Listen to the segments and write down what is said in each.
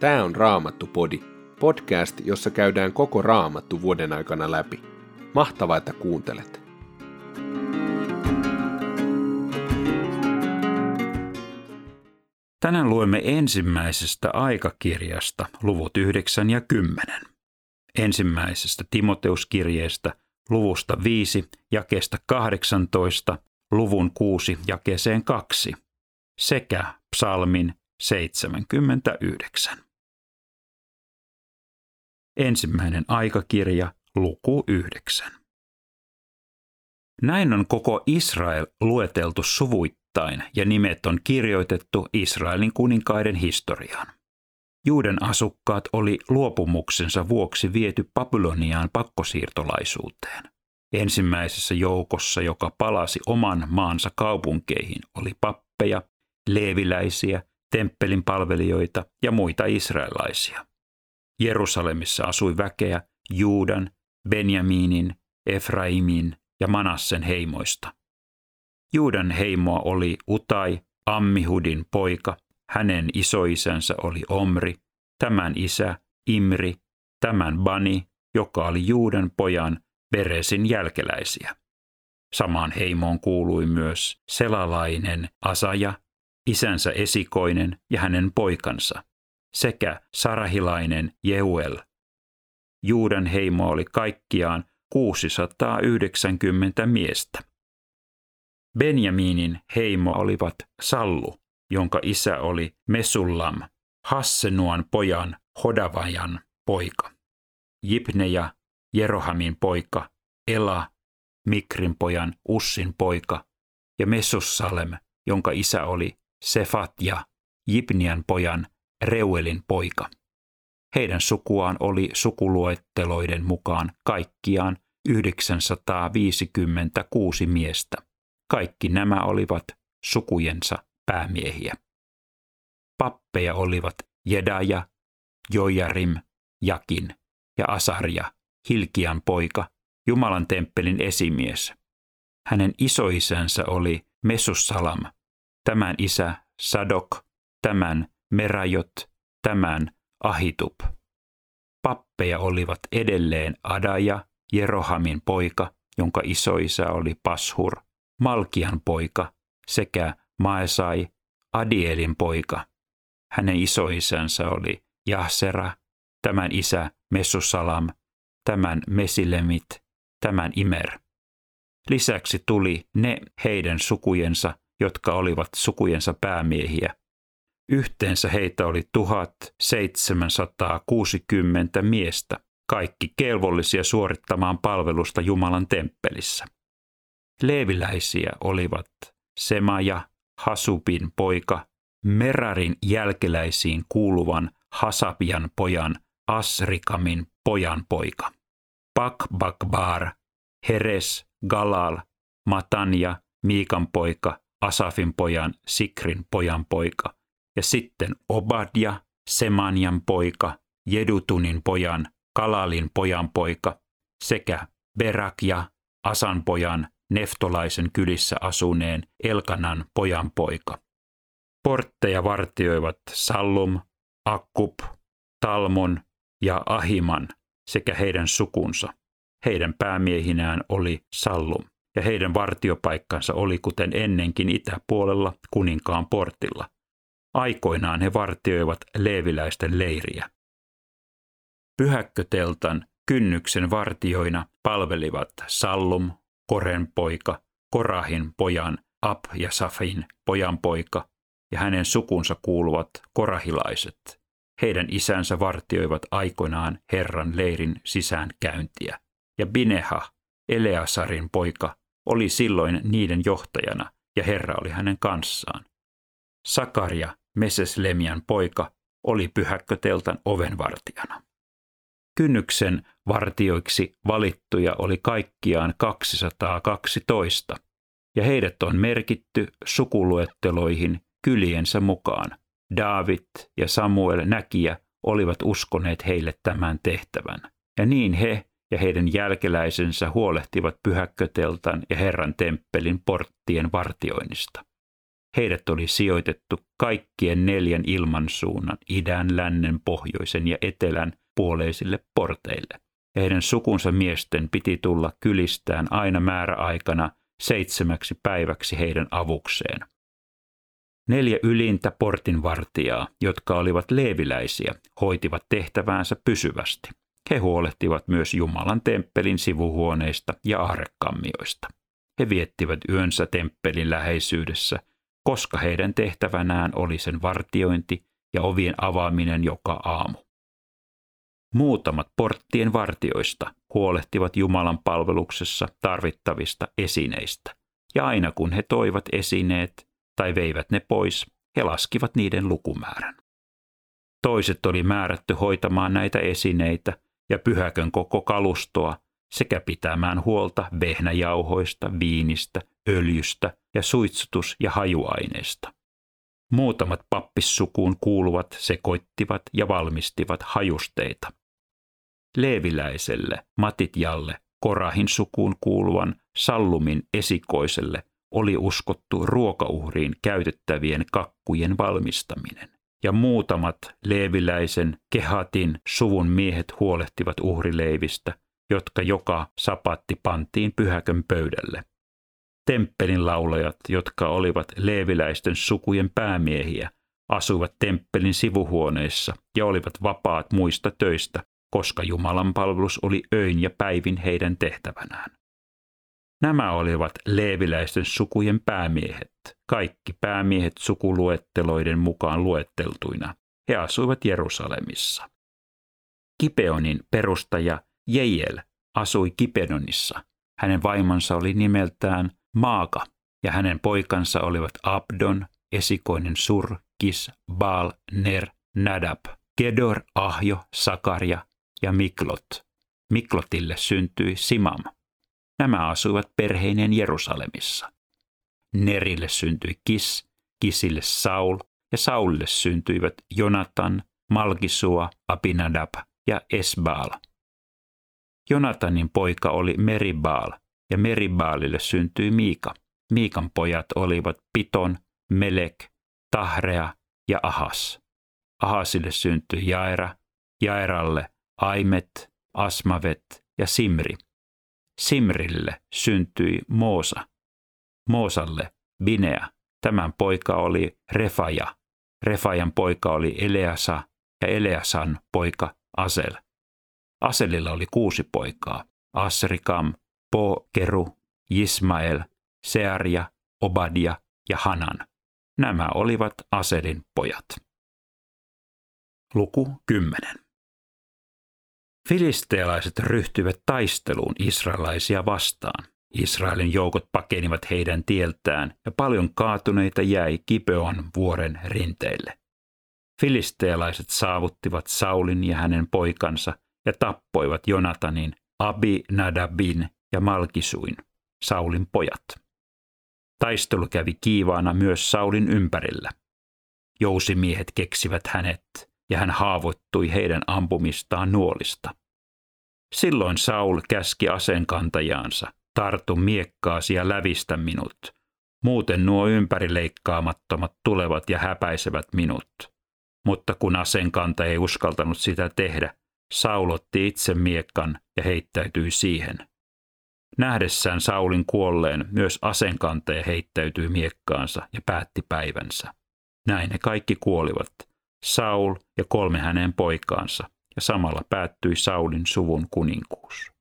Tämä on Raamattu-podi, podcast, jossa käydään koko Raamattu vuoden aikana läpi. Mahtavaa, että kuuntelet! Tänään luemme ensimmäisestä aikakirjasta luvut 9 ja 10. Ensimmäisestä Timoteuskirjeestä luvusta 5 jakeesta 18 luvun 6 jakeeseen 2 sekä psalmin 79. Ensimmäinen aikakirja, luku 9. Näin on koko Israel lueteltu suvuittain ja nimet on kirjoitettu Israelin kuninkaiden historiaan. Juuden asukkaat oli luopumuksensa vuoksi viety Babyloniaan pakkosiirtolaisuuteen. Ensimmäisessä joukossa, joka palasi oman maansa kaupunkeihin, oli pappeja, leeviläisiä, temppelin palvelijoita ja muita israelaisia. Jerusalemissa asui väkeä Juudan, Benjaminin, Efraimin ja Manassen heimoista. Juudan heimoa oli Utai, Ammihudin poika, hänen isoisänsä oli Omri, tämän isä Imri, tämän Bani, joka oli Juudan pojan Beresin jälkeläisiä. Samaan heimoon kuului myös selalainen Asaja, isänsä esikoinen ja hänen poikansa, sekä sarahilainen Jeuel. Juudan heimo oli kaikkiaan 690 miestä. Benjaminin heimo olivat Sallu, jonka isä oli Mesullam, Hassenuan pojan Hodavajan poika. Jipneja, Jerohamin poika, Ela, Mikrin pojan Ussin poika ja Mesussalem, jonka isä oli Sefatja, Jipnian pojan Reuelin poika. Heidän sukuaan oli sukuluetteloiden mukaan kaikkiaan 956 miestä. Kaikki nämä olivat sukujensa päämiehiä. Pappeja olivat Jedaja, Jojarim, Jakin ja Asarja, Hilkian poika, Jumalan temppelin esimies. Hänen isoisänsä oli Mesussalam, tämän isä Sadok, tämän Merajot, tämän Ahitub. Pappeja olivat edelleen Adaja, Jerohamin poika, jonka isoisä oli Pashur, Malkian poika sekä Maesai, Adielin poika. Hänen isoisänsä oli Jahsera, tämän isä Messusalam, tämän Mesilemit, tämän Imer. Lisäksi tuli ne heidän sukujensa, jotka olivat sukujensa päämiehiä. Yhteensä heitä oli 1760 miestä, kaikki kelvollisia suorittamaan palvelusta Jumalan temppelissä. Leeviläisiä olivat Semaja, Hasupin poika, Merarin jälkeläisiin kuuluvan Hasapian pojan Asrikamin pojan poika. Bakbakbar, Heres, Galal, Matanja, Miikan poika, Asafin pojan, Sikrin pojan poika, ja sitten Obadja, Semanian poika, Jedutunin pojan, Kalalin pojan poika, sekä Berakja, Asan pojan, Neftolaisen kylissä asuneen Elkanan pojan poika. Portteja vartioivat Sallum, Akkub, Talmon ja Ahiman sekä heidän sukunsa. Heidän päämiehinään oli Sallum ja heidän vartiopaikkansa oli kuten ennenkin itäpuolella kuninkaan portilla. Aikoinaan he vartioivat leeviläisten leiriä. Pyhäkköteltan kynnyksen vartioina palvelivat Sallum, Koren poika, Korahin pojan Ab ja Safin pojan poika ja hänen sukunsa kuuluvat korahilaiset. Heidän isänsä vartioivat aikoinaan Herran leirin sisäänkäyntiä. Ja Bineha, Eleasarin poika, oli silloin niiden johtajana ja Herra oli hänen kanssaan. Sakaria, Meseslemian poika, oli pyhäkköteltan ovenvartijana. Kynnyksen vartioiksi valittuja oli kaikkiaan 212, ja heidät on merkitty sukuluetteloihin kyliensä mukaan. David ja Samuel näkijä olivat uskoneet heille tämän tehtävän, ja niin he ja heidän jälkeläisensä huolehtivat pyhäkköteltan ja Herran temppelin porttien vartioinnista. Heidät oli sijoitettu kaikkien neljän ilmansuunnan, idän, lännen, pohjoisen ja etelän puoleisille porteille. Ja heidän sukunsa miesten piti tulla kylistään aina määräaikana seitsemäksi päiväksi heidän avukseen. Neljä ylintä portinvartijaa, jotka olivat leeviläisiä, hoitivat tehtäväänsä pysyvästi. He huolehtivat myös Jumalan temppelin sivuhuoneista ja aarekammioista. He viettivät yönsä temppelin läheisyydessä, koska heidän tehtävänään oli sen vartiointi ja ovien avaaminen joka aamu. Muutamat porttien vartioista huolehtivat Jumalan palveluksessa tarvittavista esineistä, ja aina kun he toivat esineet tai veivät ne pois, he laskivat niiden lukumäärän. Toiset oli määrätty hoitamaan näitä esineitä ja pyhäkön koko kalustoa sekä pitämään huolta vehnäjauhoista, viinistä, öljystä ja suitsutus- ja hajuaineista. Muutamat pappissukuun kuuluvat sekoittivat ja valmistivat hajusteita. Leeviläiselle, Matitjalle, Korahin sukuun kuuluvan Sallumin esikoiselle oli uskottu ruokauhriin käytettävien kakkujen valmistaminen. Ja muutamat leeviläisen Kehatin suvun miehet huolehtivat uhrileivistä, jotka joka sapatti pantiin pyhäkön pöydälle. Temppelin laulajat, jotka olivat leeviläisten sukujen päämiehiä, asuivat temppelin sivuhuoneissa ja olivat vapaat muista töistä, koska Jumalan palvelus oli öin ja päivin heidän tehtävänään. Nämä olivat leeviläisten sukujen päämiehet, kaikki päämiehet sukuluetteloiden mukaan luetteltuina. He asuivat Jerusalemissa. Kipeonin perustaja Jeiel asui Kipedonissa. Hänen vaimonsa oli nimeltään Maaka ja hänen poikansa olivat Abdon, esikoinen Sur, Kis, Baal, Ner, Nadab, Kedor, Ahjo, Sakaria ja Miklot. Miklotille syntyi Simam. Nämä asuivat perheineen Jerusalemissa. Nerille syntyi Kis, Kisille Saul ja Saulille syntyivät Jonatan, Malkisua, Abinadab ja Esbaal. Jonatanin poika oli Meribaal ja Meribaalille syntyi Miika. Miikan pojat olivat Piton, Melek, Tahrea ja Ahas. Ahasille syntyi Jaera, Jaeralle Aimet, Asmavet ja Simri. Simrille syntyi Moosa. Moosalle Binea. Tämän poika oli Refaja. Refajan poika oli Eleasa ja Eleasan poika Asel. Aselilla oli kuusi poikaa. Asrikam, Po, Keru, Ismael, Searia, Obadia ja Hanan. Nämä olivat Aselin pojat. Luku 10. Filistealaiset ryhtyivät taisteluun israelaisia vastaan. Israelin joukot pakenivat heidän tieltään ja paljon kaatuneita jäi Kipeon vuoren rinteille. Filistealaiset saavuttivat Saulin ja hänen poikansa ja tappoivat Jonatanin, Abinadabin ja Malkisuin, Saulin pojat. Taistelu kävi kiivaana myös Saulin ympärillä. Jousimiehet keksivät hänet ja hän haavoittui heidän ampumistaan nuolista. Silloin Saul käski aseenkantajaansa, tartu miekkaasi ja lävistä minut. Muuten nuo ympärileikkaamattomat tulevat ja häpäisevät minut. Mutta kun aseenkanta ei uskaltanut sitä tehdä, Saul otti itse miekkan ja heittäytyi siihen. Nähdessään Saulin kuolleen myös asenkantaja heittäytyi miekkaansa ja päätti päivänsä. Näin he kaikki kuolivat, Saul ja kolme hänen poikaansa, ja samalla päättyi Saulin suvun kuninkuus.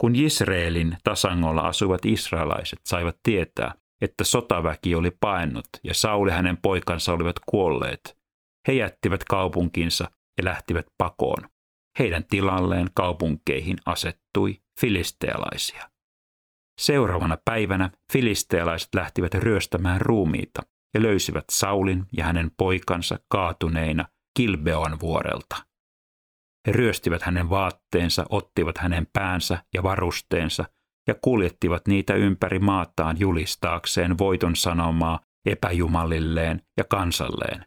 Kun Israelin tasangolla asuvat israelaiset saivat tietää, että sotaväki oli paennut ja Sauli hänen poikansa olivat kuolleet, he jättivät kaupunkinsa ja lähtivät pakoon. Heidän tilalleen kaupunkeihin asettui filistealaisia. Seuraavana päivänä filistealaiset lähtivät ryöstämään ruumiita ja löysivät Saulin ja hänen poikansa kaatuneina Kilbeon vuorelta. He ryöstivät hänen vaatteensa, ottivat hänen päänsä ja varusteensa ja kuljettivat niitä ympäri maataan julistaakseen voiton sanomaa epäjumalilleen ja kansalleen.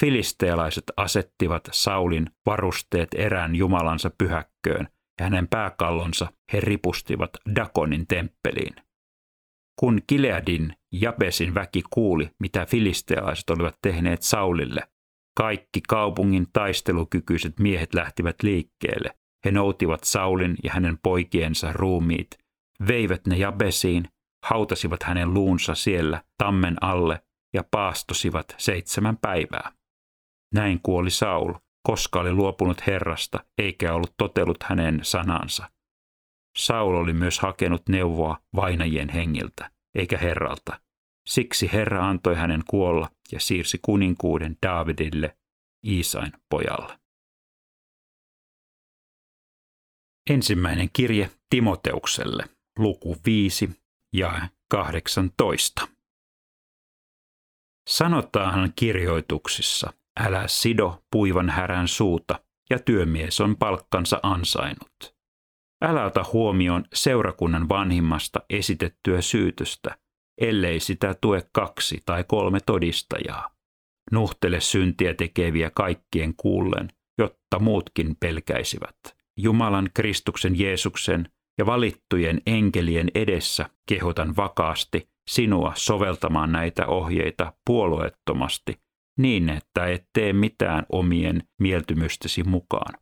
Filistealaiset asettivat Saulin varusteet erään jumalansa pyhäkköön ja hänen pääkallonsa he ripustivat Dakonin temppeliin. Kun Kileadin Jabesin väki kuuli, mitä filistealaiset olivat tehneet Saulille, kaikki kaupungin taistelukykyiset miehet lähtivät liikkeelle. He noutivat Saulin ja hänen poikiensa ruumiit, veivät ne Jabesiin, hautasivat hänen luunsa siellä tammen alle ja paastosivat seitsemän päivää. Näin kuoli Saul, koska oli luopunut Herrasta eikä ollut totellut hänen sanansa. Saul oli myös hakenut neuvoa vainajien hengiltä, eikä Herralta. Siksi Herra antoi hänen kuolla ja siirsi kuninkuuden Daavidille, Iisain pojalle. Ensimmäinen kirje Timoteukselle, luku 5 ja 18. Sanotaan kirjoituksissa, älä sido puivan härän suuta, ja työmies on palkkansa ansainnut. Älä ota huomioon seurakunnan vanhimmasta esitettyä syytöstä, ellei sitä tue kaksi tai kolme todistajaa. Nuhtele syntiä tekeviä kaikkien kuullen, jotta muutkin pelkäisivät. Jumalan Kristuksen Jeesuksen ja valittujen enkelien edessä kehotan vakaasti sinua soveltamaan näitä ohjeita puolueettomasti niin, että et tee mitään omien mieltymystesi mukaan.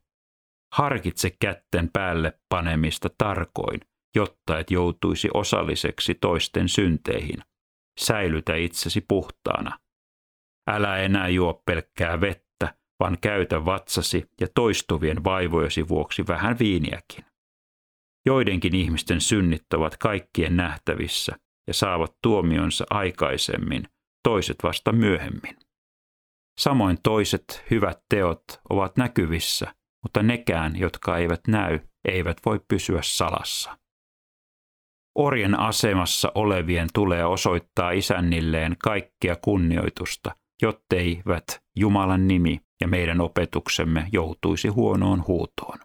Harkitse kätten päälle panemista tarkoin, jotta et joutuisi osalliseksi toisten synteihin. Säilytä itsesi puhtaana. Älä enää juo pelkkää vettä, vaan käytä vatsasi ja toistuvien vaivojesi vuoksi vähän viiniäkin. Joidenkin ihmisten synnit ovat kaikkien nähtävissä ja saavat tuomionsa aikaisemmin, toiset vasta myöhemmin. Samoin toiset hyvät teot ovat näkyvissä, mutta nekään, jotka eivät näy, eivät voi pysyä salassa. Orjen asemassa olevien tulee osoittaa isännilleen kaikkea kunnioitusta, jotteivät Jumalan nimi ja meidän opetuksemme joutuisi huonoon huutoon.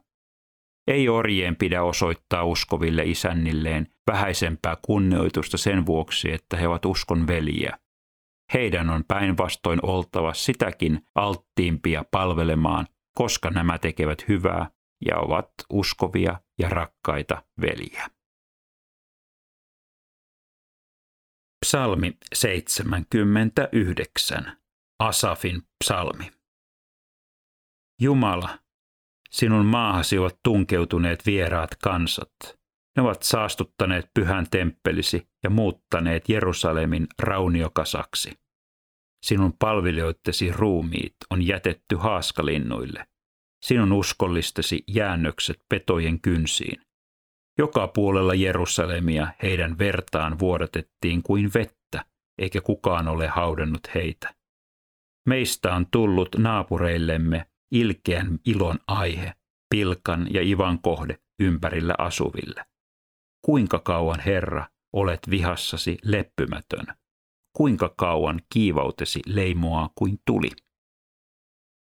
Ei orjien pidä osoittaa uskoville isännilleen vähäisempää kunnioitusta sen vuoksi, että he ovat uskon veljiä. Heidän on päinvastoin oltava sitäkin alttiimpia palvelemaan, koska nämä tekevät hyvää ja ovat uskovia ja rakkaita veljiä. Psalmi 79. Asafin psalmi. Jumala, sinun maahasi ovat tunkeutuneet vieraat kansat. Ne ovat saastuttaneet pyhän temppelisi ja muuttaneet Jerusalemin rauniokasaksi. Sinun palvelijoittesi ruumiit on jätetty haaskalinnuille. Sinun uskollistesi jäännökset petojen kynsiin. Joka puolella Jerusalemia heidän vertaan vuodatettiin kuin vettä, eikä kukaan ole haudannut heitä. Meistä on tullut naapureillemme ilkeän ilon aihe, pilkan ja ivan kohde ympärillä asuville. Kuinka kauan, Herra, olet vihassasi leppymätön? Kuinka kauan kiivautesi leimoaa kuin tuli?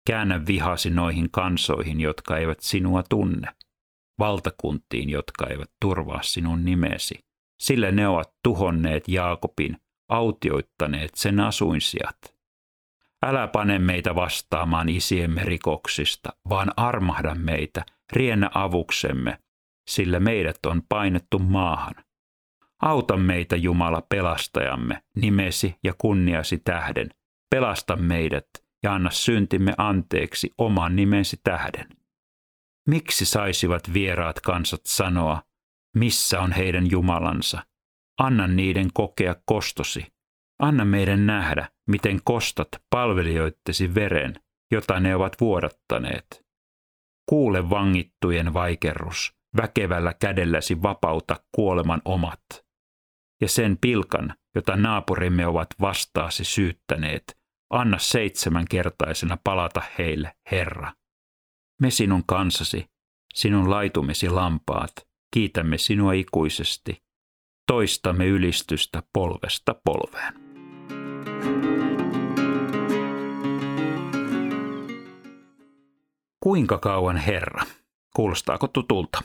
Käännä vihasi noihin kansoihin, jotka eivät sinua tunne, valtakuntiin, jotka eivät turvaa sinun nimesi, sillä ne ovat tuhonneet Jaakobin, autioittaneet sen asuinsijat – Älä pane meitä vastaamaan isiemme rikoksista, vaan armahda meitä, riennä avuksemme, sillä meidät on painettu maahan. Auta meitä, Jumala, pelastajamme, nimesi ja kunniasi tähden. Pelasta meidät ja anna syntimme anteeksi oman nimesi tähden. Miksi saisivat vieraat kansat sanoa, missä on heidän Jumalansa? Anna niiden kokea kostosi. Anna meidän nähdä, miten kostat palvelijoittesi veren, jota ne ovat vuodattaneet. Kuule vangittujen vaikerrus, väkevällä kädelläsi vapauta kuoleman omat. Ja sen pilkan, jota naapurimme ovat vastaasi syyttäneet, anna seitsemänkertaisena palata heille, Herra. Me sinun kansasi, sinun laitumesi lampaat, kiitämme sinua ikuisesti. Toistamme ylistystä polvesta polveen. Kuinka kauan Herra? Kuulostaako tutulta?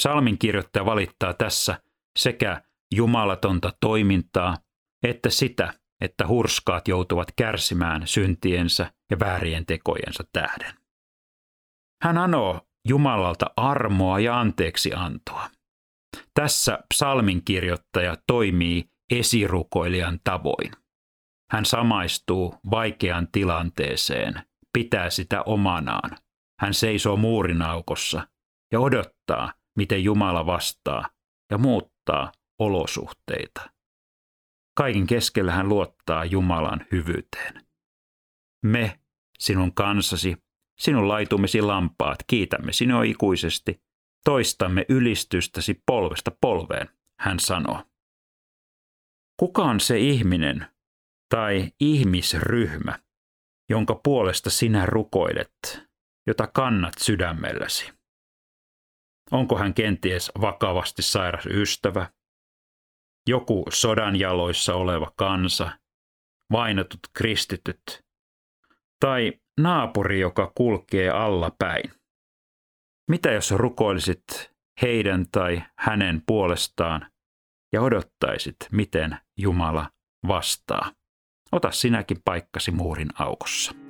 Psalmin kirjoittaja valittaa tässä sekä jumalatonta toimintaa että sitä, että hurskaat joutuvat kärsimään syntiensä ja väärien tekojensa tähden. Hän anoo Jumalalta armoa ja anteeksi antoa. Tässä psalminkirjoittaja toimii esirukoilijan tavoin. Hän samaistuu vaikean tilanteeseen, pitää sitä omanaan. Hän seisoo muurinaukossa ja odottaa, miten Jumala vastaa ja muuttaa olosuhteita. Kaiken keskellä hän luottaa Jumalan hyvyyteen. Me, sinun kansasi, sinun laitumesi lampaat, kiitämme sinua ikuisesti, toistamme ylistystäsi polvesta polveen, hän sanoo. Kuka on se ihminen tai ihmisryhmä, jonka puolesta sinä rukoilet, jota kannat sydämelläsi? Onko hän kenties vakavasti sairas ystävä, joku sodan jaloissa oleva kansa, vainotut kristityt, tai naapuri, joka kulkee alla päin. Mitä jos rukoilisit heidän tai hänen puolestaan ja odottaisit, miten Jumala vastaa? Ota sinäkin paikkasi muurin aukossa.